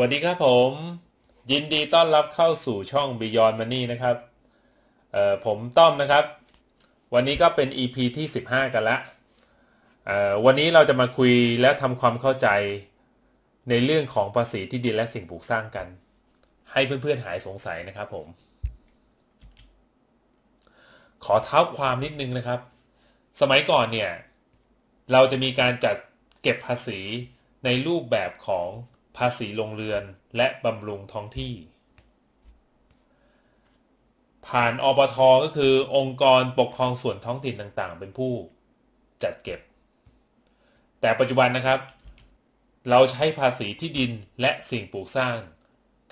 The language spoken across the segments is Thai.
วัสดีครับผม ยินดีต้อนรับเข้าสู่ช่อง Beyond Money นะครับผมต้อมนะครับ วันนี้ก็เป็น EP ที่ 15 กันละวันนี้เราจะมาคุยและทำความเข้าใจในเรื่องของภาษีที่ดินและสิ่งปลูกสร้างกัน ให้เพื่อนๆหายสงสัยนะครับผม ขอเท้าความนิดนึงนะครับ สมัยก่อนเนี่ย เราจะมีการจัดเก็บภาษีในรูปแบบของ ภาษีลงเรือน และบำรุงท้องที่ ผ่านอปทก็คือองค์กรปกครองส่วนท้องถิ่นต่างๆ เป็นผู้จัดเก็บ แต่ปัจจุบันนะครับ เราใช้ภาษีที่ดินและสิ่งปลูกสร้าง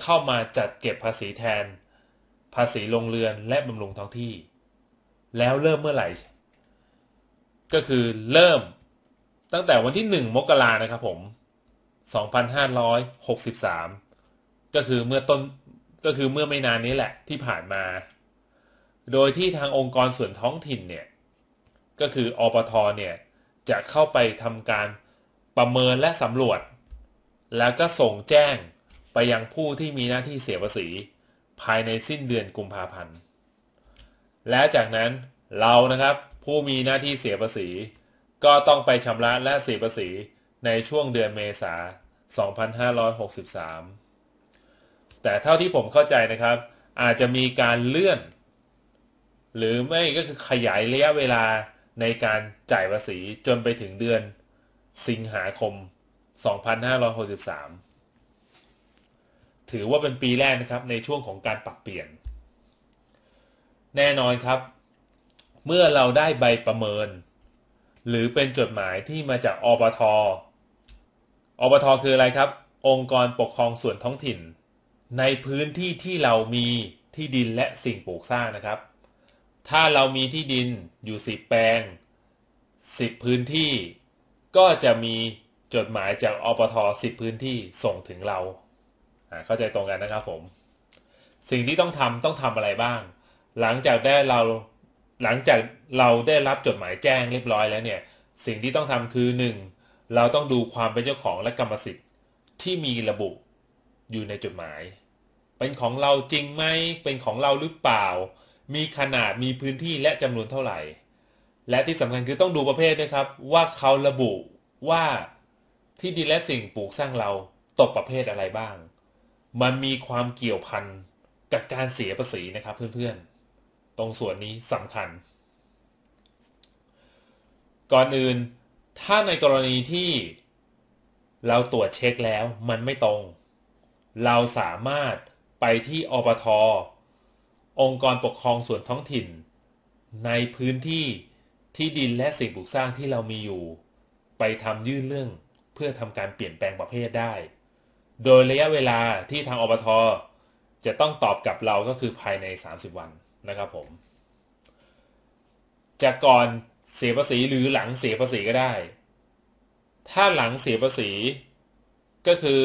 เข้ามาจัดเก็บภาษีแทน ภาษีลงเรือนและบำรุงท้องที่ แล้วเริ่มเมื่อไหร่ ก็คือเริ่มตั้งแต่วันที่ 1 มกรานะครับผม 2563 ก็คือเมื่อต้นก็คือเมื่อไม่นานนี้แหละที่ผ่านมา โดยที่ทางองค์กรส่วนท้องถิ่นเนี่ย ก็คืออปทเนี่ย จะเข้าไปทำการประเมินและสำรวจ แล้วก็ส่งแจ้งไปยังผู้ที่มีหน้าที่เสียภาษี ภายในสิ้นเดือนกุมภาพันธ์ และจากนั้นเรานะครับผู้มีหน้าที่เสียภาษี ก็ต้องไปชำระและเสียภาษี ในช่วงเดือนเมษา 2563 แต่เท่าที่ผมเข้าใจนะครับ อาจจะมีการเลื่อน หรือไม่ก็คือขยายระยะเวลาในการจ่ายภาษีจนไปถึงเดือนสิงหาคม 2563 ถือว่าเป็นปีแรกนะครับในช่วงของการปรับเปลี่ยน แน่นอนครับ เมื่อเราได้ใบประเมิน หรือเป็นจดหมายที่มาจากอปท อบทคืออะไรครับ องค์กรปกครองส่วนท้องถิ่น ในพื้นที่ที่เรามีที่ดินและสิ่งปลูกสร้างนะครับ ถ้าเรามีที่ดินอยู่สิบแปลงสิบพื้นที่ ก็จะมีจดหมายจากอปทสิบพื้นที่ส่งถึงเราเข้าใจตรงกันนะครับผม สิ่งที่ต้องทำต้องทำอะไรบ้าง หลังจากได้เราหลังจากเราได้รับจดหมายแจ้งเรียบร้อยแล้วเนี่ย สิ่งที่ต้องทำคือหนึ่ง เราต้องดูความเป็นเจ้าของและกรรมสิทธิ์ที่มีระบุอยู่ในจดหมาย เป็นของเราจริงไหม เป็นของเราหรือเปล่า มีขนาด มีพื้นที่และจำนวนเท่าไหร่ และที่สำคัญคือต้องดูประเภทด้วยครับ ว่าเขาระบุว่าที่ดินและสิ่งปลูกสร้างเราตกประเภทอะไรบ้าง มันมีความเกี่ยวพันกับการเสียภาษีนะครับเพื่อนๆ ตรงส่วนนี้สำคัญ ก่อนอื่น ถ้าในกรณีที่เราตรวจเช็คแล้วมันไม่ตรง เราสามารถไปที่อปทองค์กรปกครองส่วนท้องถิ่น ในพื้นที่ที่ดินและสิ่งปลูกสร้างที่เรามีอยู่ ไปทำยื่นเรื่องเพื่อทำการเปลี่ยนแปลงประเภทได้ โดยระยะเวลาที่ทางอปทจะต้องตอบกับเราก็คือภายใน 30 วันนะครับผม จากก่อน เสียภาษีหรือหลังเสียภาษีก็ได้ ถ้าหลังเสียภาษี ก็คือ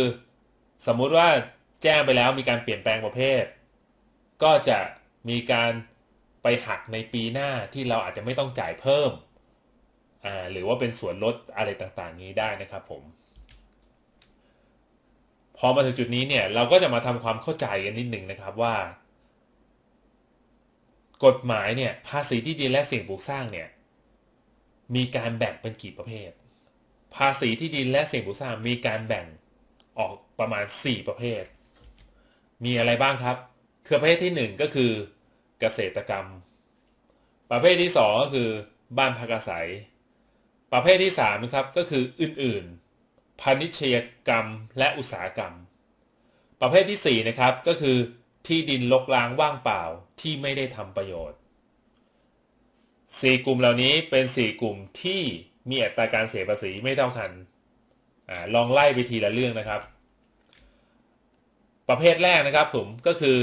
สมมุติว่าแจ้งไปแล้วมีการเปลี่ยนแปลงประเภท ก็จะมีการไปหักในปีหน้าที่เราอาจจะไม่ต้องจ่ายเพิ่ม หรือว่าเป็นส่วนลดอะไรต่างๆนี้ได้นะครับผม พอมาถึงจุดนี้เนี่ยเราก็จะมาทำความเข้าใจกันนิดหนึ่งนะครับว่า กฎหมายเนี่ยภาษีที่ดินและสิ่งปลูกสร้างเนี่ย มีการแบ่งเป็นกี่ประเภท ภาษีที่ดินและสิ่งปลูกสร้างมีการแบ่งออกประมาณ 4 ประเภท มีอะไรบ้างครับ คือประเภทที่ 1 ก็คือเกษตรกรรม ประเภทที่ 2 ก็คือบ้านพักอาศัย ประเภทที่3นะครับก็คืออื่นๆ พาณิชยกรรมและอุตสาหกรรม ประเภทที่4นะครับก็คือที่ดินลกล้างว่างเปล่าที่ไม่ได้ทำประโยชน์ สี่กลุ่มเหล่านี้เป็นสี่กลุ่มที่มีอัตราการเสียภาษีไม่เท่ากันอลองไล่ไปทีละเรื่องนะครับ ประเภทแรกนะครับผมก็คือ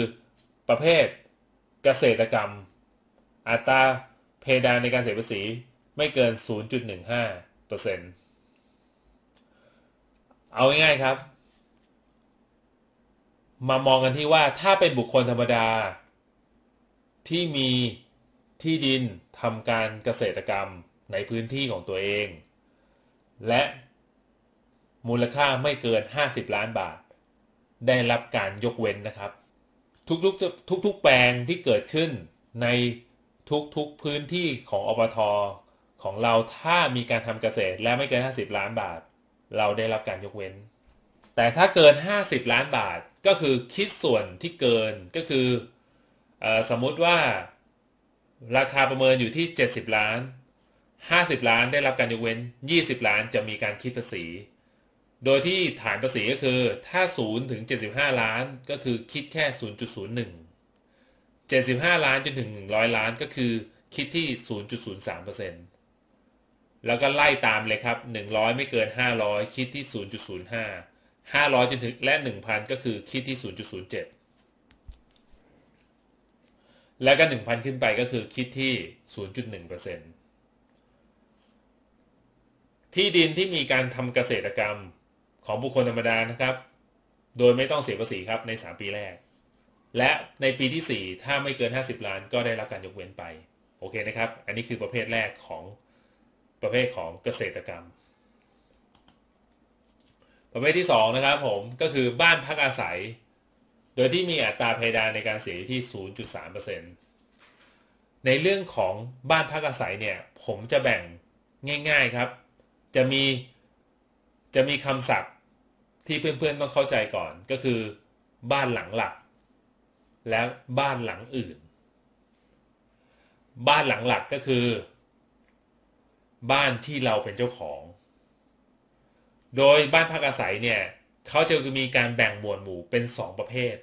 ประเภทเกษตรกรรม อัตราเพดานในการเสียภาษีไม่เกิน 0.15%เเอาง่ายๆครับ มามองกันที่ว่าถ้าเป็นบุคคลธรรมดาที่มี ที่ดินทำการเกษตรกรรมในพื้นที่ของตัวเอง และมูลค่าไม่เกิน 50 ล้านบาท ได้รับการยกเว้นนะครับ ทุกๆทุกๆแปลงที่เกิดขึ้นในทุกๆพื้นที่ของอบทของเราถ้ามีการทำเกษตรและไม่เกิน 50 ล้านบาท เราได้รับการยกเว้น แต่ถ้าเกิน 50 ล้านบาทก็คือคิดส่วนที่เกินก็คืออสมมุติว่า ราคาประเมินอยู่ที่ 70 ล้าน 50 ล้านได้รับการยกเว้น 20 ล้านจะมีการคิดภาษี โดยที่ฐานภาษีก็คือ ถ้า 0 ถึง 75 ล้านก็คือคิดแค่ 0.01 75 ล้านจนถึง 100 ล้านก็คือคิดที่ 0.03%แล้วก็ไล่ตามเลยครับ 100 ไม่เกิน 500 คิดที่ 0.05 500 จนถึงและ 1,000 ก็คือคิดที่ 0.07 แล้วก็1,000ขึ้นไปก็คือคิดที่0.1%ที่ดินที่มีการทำเกษตรกรรมของบุคคลธรรมดานะครับ โดยไม่ต้องเสียภาษีครับใน 3 ปีแรก และในปีที่ 4 ถ้าไม่เกิน 50 ล้านก็ได้รับการยกเว้นไป โอเคนะครับ อันนี้คือประเภทแรกของประเภทของเกษตรกรรม ประเภทที่ 2 นะครับผมก็คือบ้านพักอาศัย โดยที่มีอัตราเพดานในการเสียที่ 0.3%ในเรื่องของบ้านพักอาศัยเนี่ย ผมจะแบ่งง่ายๆครับ จะมีจะมีคำศัพท์ที่เพื่อนๆต้องเข้าใจก่อนก็คือ บ้านหลังหลัก และบ้านหลังอื่น บ้านหลังหลักก็คือ บ้านที่เราเป็นเจ้าของ โดยบ้านพักอาศัยเนี่ย เขาจะมีการแบ่งหมวดหมู่เป็นสองประเภท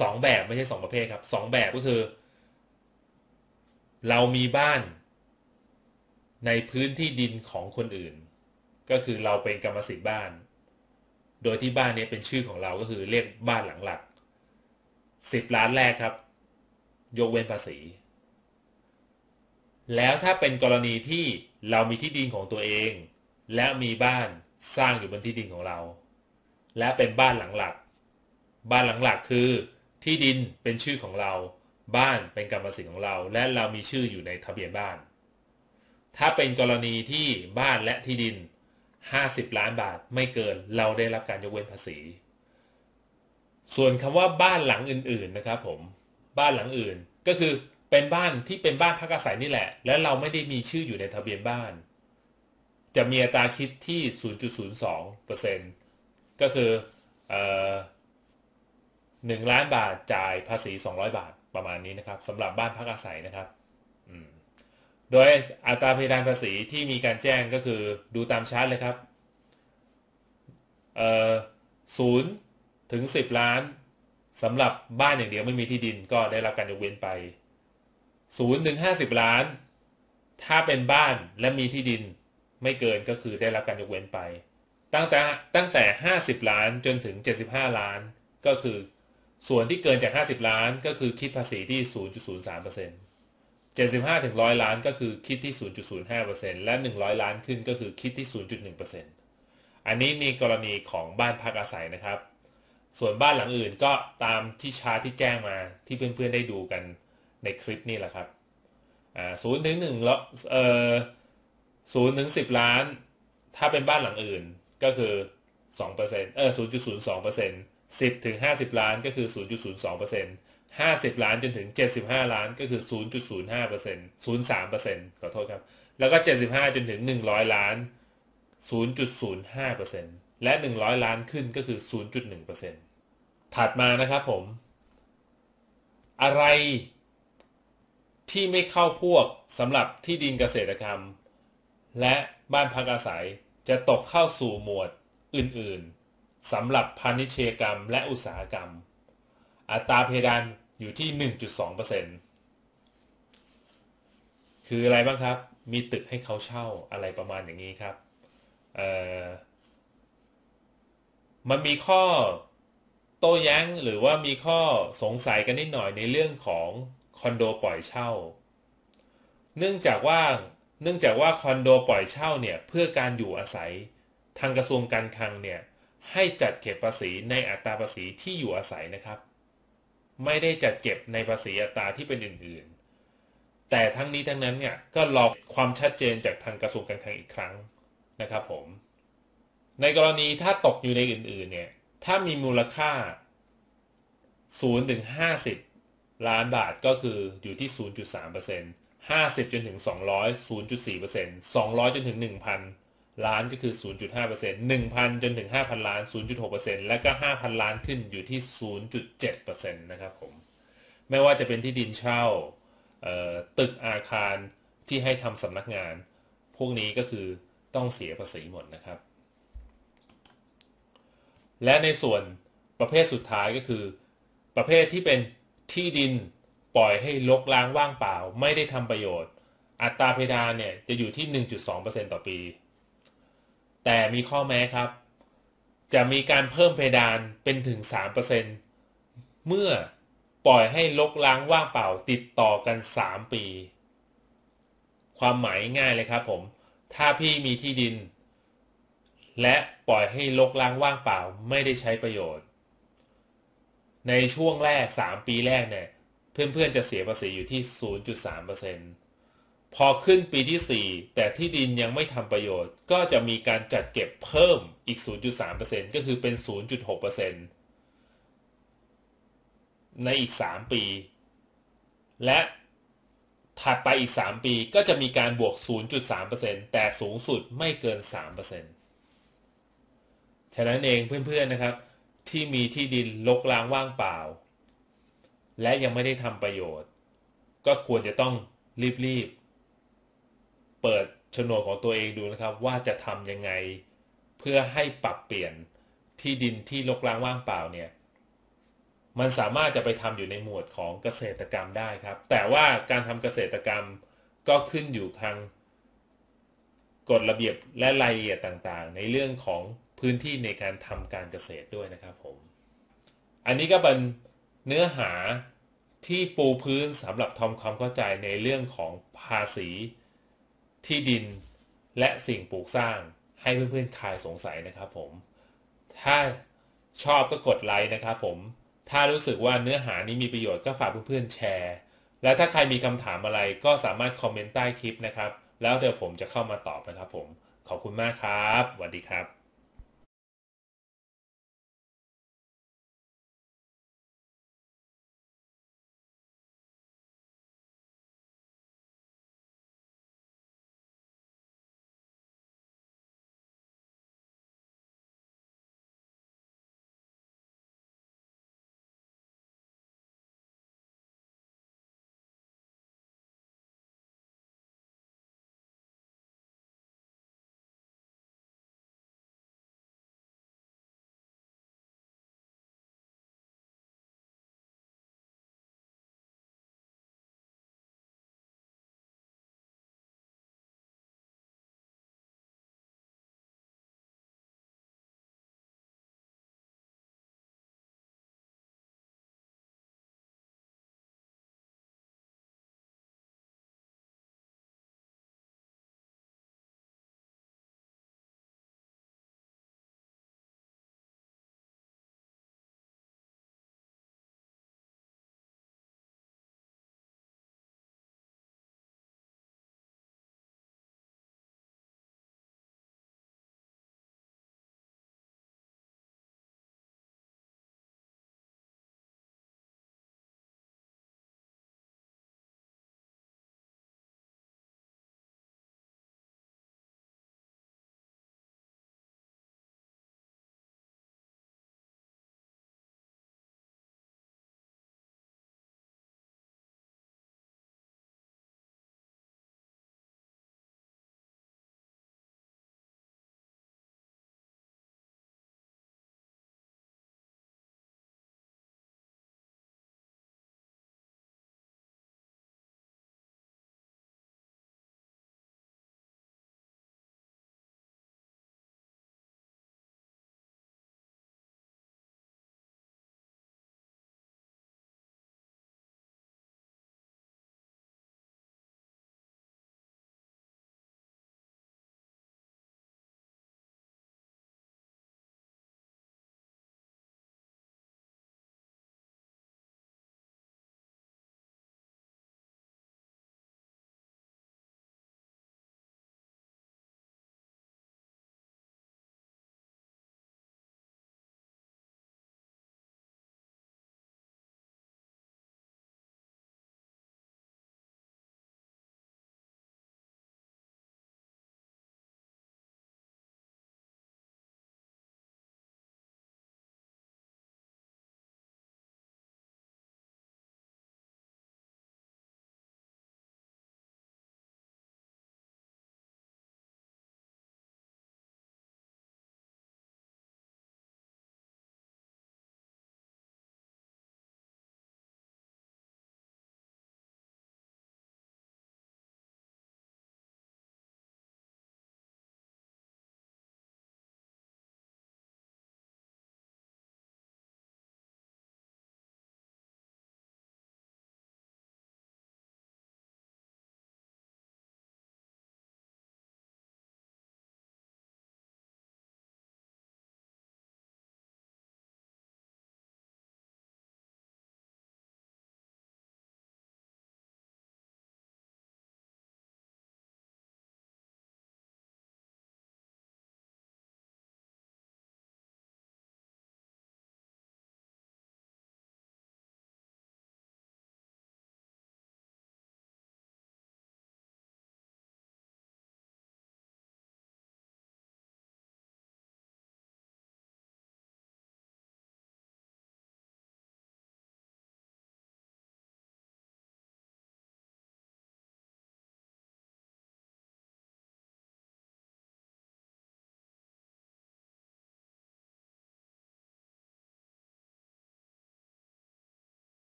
สองแบบไม่ใช่สองประเภทครับสองแบบก็คือ เรามีบ้าน ในพื้นที่ดินของคนอื่น ก็คือเราเป็นกรรมสิทธิ์บ้าน โดยที่บ้านนี้เป็นชื่อของเราก็คือเรียกบ้านหลังหลักสิบล้านแรกครับ ยกเว้นภาษี แล้วถ้าเป็นกรณีที่เรามีที่ดินของตัวเอง และมีบ้านสร้างอยู่บนที่ดินของเรา และเป็นบ้านหลังหลัก บ้านหลังหลักคือ ที่ดินเป็นชื่อของเรา บ้านเป็นกรรมสิทธิ์ของเรา และเรามีชื่ออยู่ในทะเบียนบ้าน ถ้าเป็นกรณีที่บ้านและที่ดิน 50 ล้านบาทไม่เกินเราได้รับการยกเว้นภาษี ส่วนคำว่าบ้านหลังอื่น ๆนะครับ ผมบ้านหลังอื่นก็คือเป็นบ้านที่เป็นบ้านพักอาศัยนี่แหละ และเราไม่ได้มีชื่ออยู่ในทะเบียนบ้าน จะมีอัตราคิดที่ 0.02% ก็คือหนึ่งล้านบาทจ่ายภาษี 200 บาทประมาณนี้นะครับสำหรับบ้านพักอาศัยนะครับโดยอัตราเพดานภาษีที่มีการแจ้งก็คือดูตามชาร์ตเลยครับศูนย์ถึง 10 ล้านสำหรับบ้านอย่างเดียวไม่มีที่ดินก็ได้รับการยกเว้นไป0ถึง50ล้าน ถ้าเป็นบ้านและมีที่ดินไม่เกินก็คือได้รับการยกเว้นไป ตั้งแต่ตั้งแต่ 50 ล้านจนถึง 75 ล้าน ก็คือ ส่วนที่เกินจาก 50 ล้านก็คือคิดภาษีที่ 0.03% 75ถึง100 ล้านก็คือคิดที่ 0.05%และ 100 ล้านขึ้นก็คือคิดที่ 0.1%อันนี้มีกรณีของบ้านพักอาศัยนะครับ ส่วนบ้านหลังอื่นก็ตามที่ชาที่แจ้งมาที่เพื่อนๆได้ดูกันในคลิปนี้แหละครับศูนย์ถึงหนึ่งแล้วเอ่อศูนย์ถึงสิบล้าน ถ้าเป็นบ้านหลังอื่น ก็คือ2%เออ0.02% 10ถึง50 ล้านก็คือ 0.02% 50 ล้านจนถึง 75 ล้านก็คือ 0.05% 0.3%ขอโทษครับ แล้วก็ 75 จนถึง 100 ล้าน 0.05%และ 100 ล้านขึ้นก็คือ 0.1%ถัดมานะครับผม อะไรที่ไม่เข้าพวกสำหรับที่ดินเกษตรกรรม และบ้านพักอาศัย จะตกเข้าสู่หมวดอื่นๆสำหรับพาณิชยกรรมและอุตสาหกรรม อัตราเพดานอยู่ที่ 1.2%คืออะไรบ้างครับ มีตึกให้เขาเช่าอะไรประมาณอย่างนี้ครับมันมีข้อโต้แย้งหรือว่ามีข้อสงสัยกันนิดหน่อยในเรื่องของคอนโดปล่อยเช่า เนื่องจากว่า เนื่องจากว่าคอนโดปล่อยเช่าเนี่ยเพื่อการอยู่อาศัย ทางกระทรวงการคลังเนี่ยให้จัดเก็บภาษีในอัตราภาษีที่อยู่อาศัยนะครับ ไม่ได้จัดเก็บในภาษีอัตราที่เป็นอื่นๆ แต่ทั้งนี้ทั้งนั้นเนี่ยก็รอความชัดเจนจากทางกระทรวงการคลังอีกครั้งนะครับผม ในกรณีถ้าตกอยู่ในอื่นๆเนี่ยถ้ามีมูลค่า0ถึง50 ล้านบาทก็คืออยู่ที่ 0.3% 50จนถึง200 0.4% 200จนถึง1,000ล้านก็คือ 0.5% 1,000 จนถึง 5,000 ล้าน 0.6%และก็ 5,000 ล้านขึ้นอยู่ที่ 0.7%นะครับผม ไม่ว่าจะเป็นที่ดินเช่า ตึกอาคารที่ให้ทำสำนักงาน พวกนี้ก็คือต้องเสียภาษีหมดนะครับ และในส่วนประเภทสุดท้ายก็คือ ประเภทที่เป็นที่ดิน ปล่อยให้ลกล้างว่างเปล่า ไม่ได้ทำประโยชน์ อัตราเพดานเนี่ยจะอยู่ที่ 1.2%ต่อปี แต่มีข้อแม้ครับ จะมีการเพิ่มเพดานเป็นถึง 3%เมื่อปล่อยให้ลกล้างว่างเปล่าติดต่อกัน 3 ปี ความหมายง่ายเลยครับผม ถ้าพี่มีที่ดิน และปล่อยให้ลกล้างว่างเปล่าไม่ได้ใช้ประโยชน์ ในช่วงแรก 3 ปีแรกเนี่ย เพื่อนๆจะเสียภาษีอยู่ที่ 0.3%พอขึ้นปีที่ 4 แต่ที่ดินยังไม่ทำประโยชน์ ก็จะมีการจัดเก็บเพิ่มอีก 0.3%ก็คือเป็น 0.6%ในอีก 3 ปี และถัดไปอีก 3 ปีก็จะมีการบวก 0.3%แต่สูงสุดไม่เกิน 3%ฉะนั้นเองเพื่อนๆนะครับ ที่มีที่ดินลกล้างว่างเปล่า และยังไม่ได้ทำประโยชน์ ก็ควรจะต้องรีบๆ เปิดโฉนดของตัวเองดูนะครับ ว่าจะทำยังไง เพื่อให้ปรับเปลี่ยนที่ดินที่ลกล้างว่างเปล่าเนี่ย มันสามารถจะไปทำอยู่ในหมวดของเกษตรกรรมได้ครับ แต่ว่าการทำเกษตรกรรมก็ขึ้นอยู่ทางกฎระเบียบและรายละเอียดต่างๆ ในเรื่องของพื้นที่ในการทำการเกษตรด้วยนะครับผม อันนี้ก็เป็นเนื้อหา ที่ปูพื้นสำหรับทำความเข้าใจในเรื่องของภาษี ที่ดินและสิ่งปลูกสร้างให้เพื่อนๆคลายสงสัยนะครับผม ถ้าชอบก็กดไลค์นะครับผม ถ้ารู้สึกว่าเนื้อหานี้มีประโยชน์ก็ฝากเพื่อนๆแชร์ และถ้าใครมีคำถามอะไรก็สามารถคอมเมนต์ใต้คลิปนะครับ แล้วเดี๋ยวผมจะเข้ามาตอบนะครับผม ขอบคุณมากครับสวัสดีครับ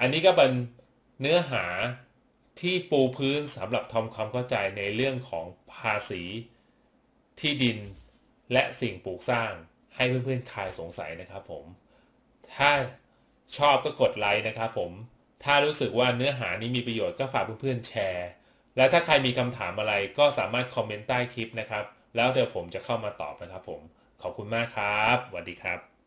อันนี้ก็เป็นเนื้อหาที่ปูพื้นสำหรับทำความเข้าใจในเรื่องของภาษี ที่ดินและสิ่งปลูกสร้างให้เพื่อนๆคลายสงสัยนะครับผม ถ้าชอบก็กดไลค์นะครับผม ถ้ารู้สึกว่าเนื้อหานี้มีประโยชน์ก็ฝากเพื่อนๆแชร์ และถ้าใครมีคำถามอะไรก็สามารถคอมเมนต์ใต้คลิปนะครับ แล้วเดี๋ยวผมจะเข้ามาตอบนะครับผม ขอบคุณมากครับสวัสดีครับ